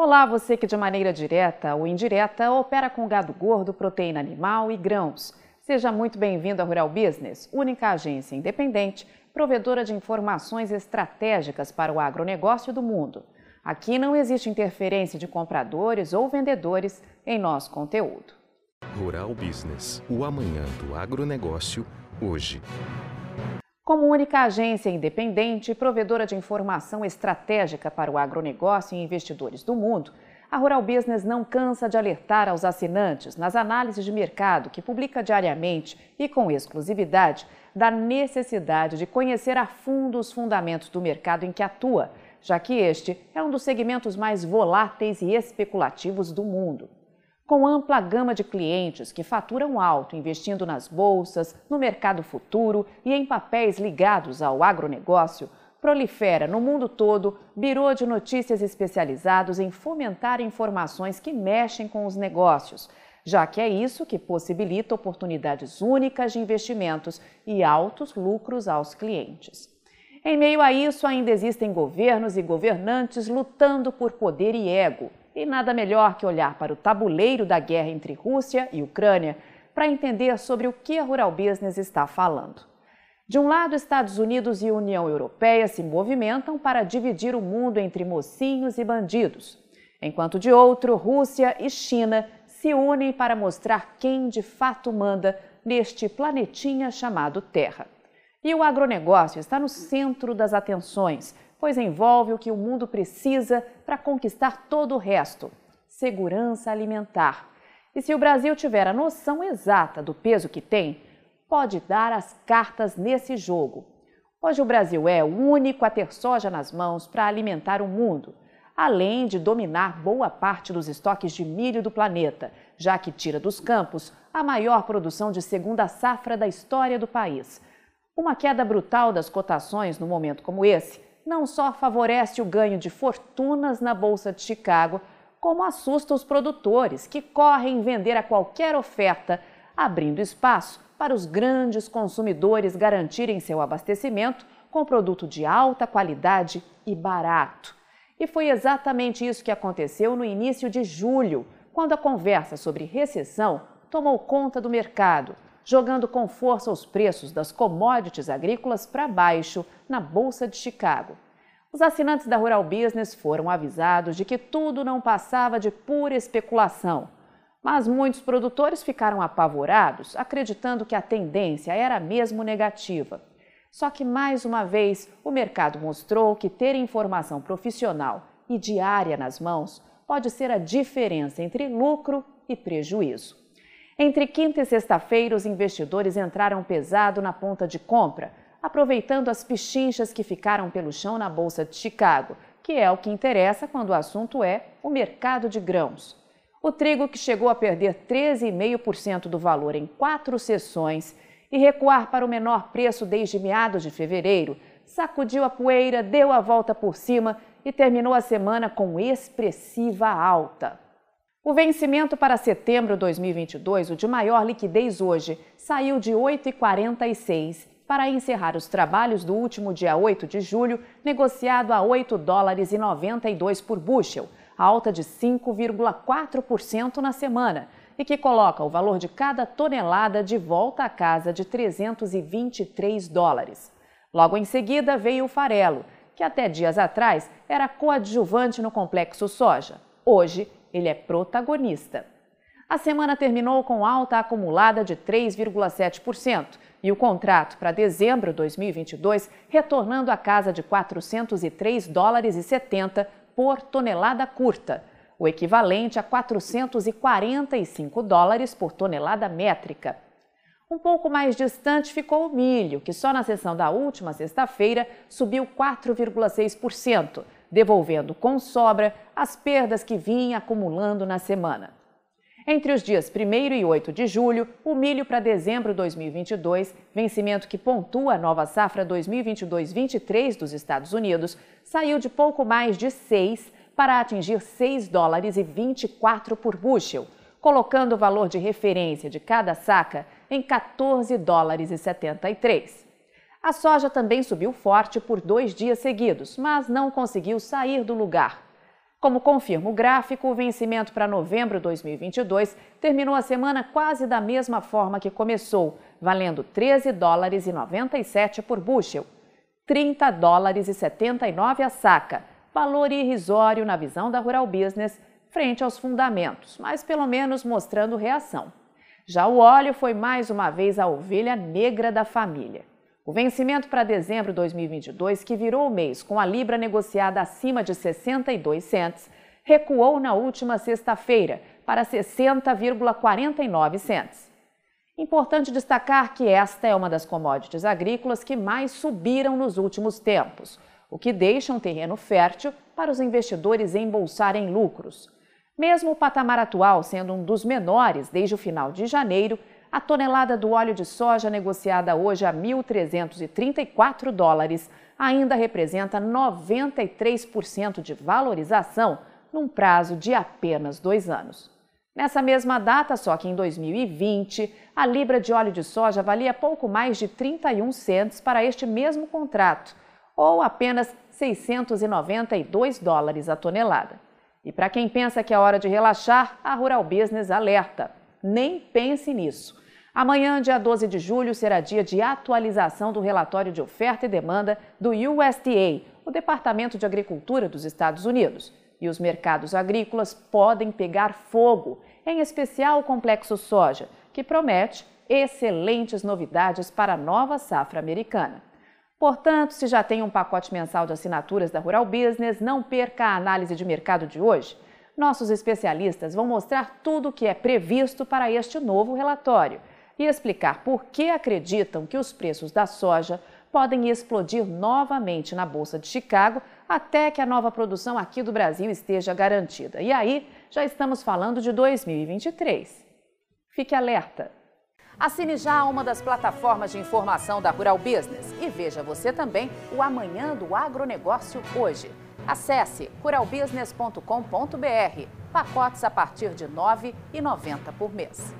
Olá, você que de maneira direta ou indireta opera com gado gordo, proteína animal e grãos. Seja muito bem-vindo à Rural Business, única agência independente, provedora de informações estratégicas para o agronegócio do mundo. Aqui não existe interferência de compradores ou vendedores em nosso conteúdo. Rural Business, o amanhã do agronegócio, hoje. Como única agência independente e provedora de informação estratégica para o agronegócio e investidores do mundo, a Rural Business não cansa de alertar aos assinantes, nas análises de mercado que publica diariamente e com exclusividade, da necessidade de conhecer a fundo os fundamentos do mercado em que atua, já que este é um dos segmentos mais voláteis e especulativos do mundo. Com ampla gama de clientes que faturam alto investindo nas bolsas, no mercado futuro e em papéis ligados ao agronegócio, prolifera no mundo todo birô de notícias especializados em fomentar informações que mexem com os negócios, já que é isso que possibilita oportunidades únicas de investimentos e altos lucros aos clientes. Em meio a isso, ainda existem governos e governantes lutando por poder e ego e nada melhor que olhar para o tabuleiro da guerra entre Rússia e Ucrânia para entender sobre o que a Rural Business está falando. De um lado, Estados Unidos e União Europeia se movimentam para dividir o mundo entre mocinhos e bandidos, enquanto de outro, Rússia e China se unem para mostrar quem de fato manda neste planetinha chamado Terra. E o agronegócio está no centro das atenções, pois envolve o que o mundo precisa para conquistar todo o resto: segurança alimentar. E se o Brasil tiver a noção exata do peso que tem, pode dar as cartas nesse jogo. Hoje o Brasil é o único a ter soja nas mãos para alimentar o mundo, além de dominar boa parte dos estoques de milho do planeta, já que tira dos campos a maior produção de segunda safra da história do país. Uma queda brutal das cotações no momento como esse não só favorece o ganho de fortunas na Bolsa de Chicago, como assusta os produtores que correm vender a qualquer oferta, abrindo espaço para os grandes consumidores garantirem seu abastecimento com produto de alta qualidade e barato. E foi exatamente isso que aconteceu no início de julho, quando a conversa sobre recessão tomou conta do mercado, jogando com força os preços das commodities agrícolas para baixo na Bolsa de Chicago. Os assinantes da Rural Business foram avisados de que tudo não passava de pura especulação. Mas muitos produtores ficaram apavorados, acreditando que a tendência era mesmo negativa. Só que, mais uma vez, o mercado mostrou que ter informação profissional e diária nas mãos pode ser a diferença entre lucro e prejuízo. Entre quinta e sexta-feira, os investidores entraram pesado na ponta de compra, aproveitando as pichinchas que ficaram pelo chão na Bolsa de Chicago, que é o que interessa quando o assunto é o mercado de grãos. O trigo, que chegou a perder 13,5% do valor em quatro sessões e recuar para o menor preço desde meados de fevereiro, sacudiu a poeira, deu a volta por cima e terminou a semana com expressiva alta. O vencimento para setembro de 2022, o de maior liquidez hoje, saiu de 8,46 para encerrar os trabalhos do último dia 8 de julho, negociado a 8 dólares e 92 por bushel, alta de 5,4% na semana, e que coloca o valor de cada tonelada de volta à casa de 323 dólares. Logo em seguida veio o farelo, que até dias atrás era coadjuvante no complexo soja. Hoje ele é protagonista. A semana terminou com alta acumulada de 3,7% e o contrato para dezembro de 2022 retornando à casa de 403 dólares e 70 por tonelada curta, o equivalente a 445 dólares por tonelada métrica. Um pouco mais distante ficou o milho, que só na sessão da última sexta-feira subiu 4,6%, devolvendo com sobra as perdas que vinha acumulando na semana. Entre os dias 1 e 8 de julho, o milho para dezembro de 2022, vencimento que pontua a nova safra 2022-23 dos Estados Unidos, saiu de pouco mais de 6 para atingir 6 dólares e 24 por bushel, colocando o valor de referência de cada saca em 14 dólares e 73. A soja também subiu forte por dois dias seguidos, mas não conseguiu sair do lugar. Como confirma o gráfico, o vencimento para novembro de 2022 terminou a semana quase da mesma forma que começou, valendo 13 dólares e 97 por bushel, 30 dólares e 79 a saca, valor irrisório na visão da Rural Business frente aos fundamentos, mas pelo menos mostrando reação. Já o óleo foi mais uma vez a ovelha negra da família. O vencimento para dezembro de 2022, que virou o mês com a libra negociada acima de 62 cents, recuou na última sexta-feira para 60,49 cents. Importante destacar que esta é uma das commodities agrícolas que mais subiram nos últimos tempos, o que deixa um terreno fértil para os investidores embolsarem lucros. Mesmo o patamar atual sendo um dos menores desde o final de janeiro, a tonelada do óleo de soja negociada hoje a 1.334 dólares ainda representa 93% de valorização num prazo de apenas dois anos. Nessa mesma data, só que em 2020, a libra de óleo de soja valia pouco mais de 31 centos para este mesmo contrato, ou apenas 692 dólares a tonelada. E para quem pensa que é hora de relaxar, a Rural Business alerta. Nem pense nisso. Amanhã, dia 12 de julho, será dia de atualização do relatório de oferta e demanda do USDA, o Departamento de Agricultura dos Estados Unidos. E os mercados agrícolas podem pegar fogo, em especial o complexo soja, que promete excelentes novidades para a nova safra americana. Portanto, se já tem um pacote mensal de assinaturas da Rural Business, não perca a análise de mercado de hoje. Nossos especialistas vão mostrar tudo o que é previsto para este novo relatório e explicar por que acreditam que os preços da soja podem explodir novamente na Bolsa de Chicago até que a nova produção aqui do Brasil esteja garantida. E aí, já estamos falando de 2023. Fique alerta! Assine já uma das plataformas de informação da Rural Business e veja você também o Amanhã do Agronegócio hoje. Acesse ruralbusiness.com.br. Pacotes a partir de R$ 9,90 por mês.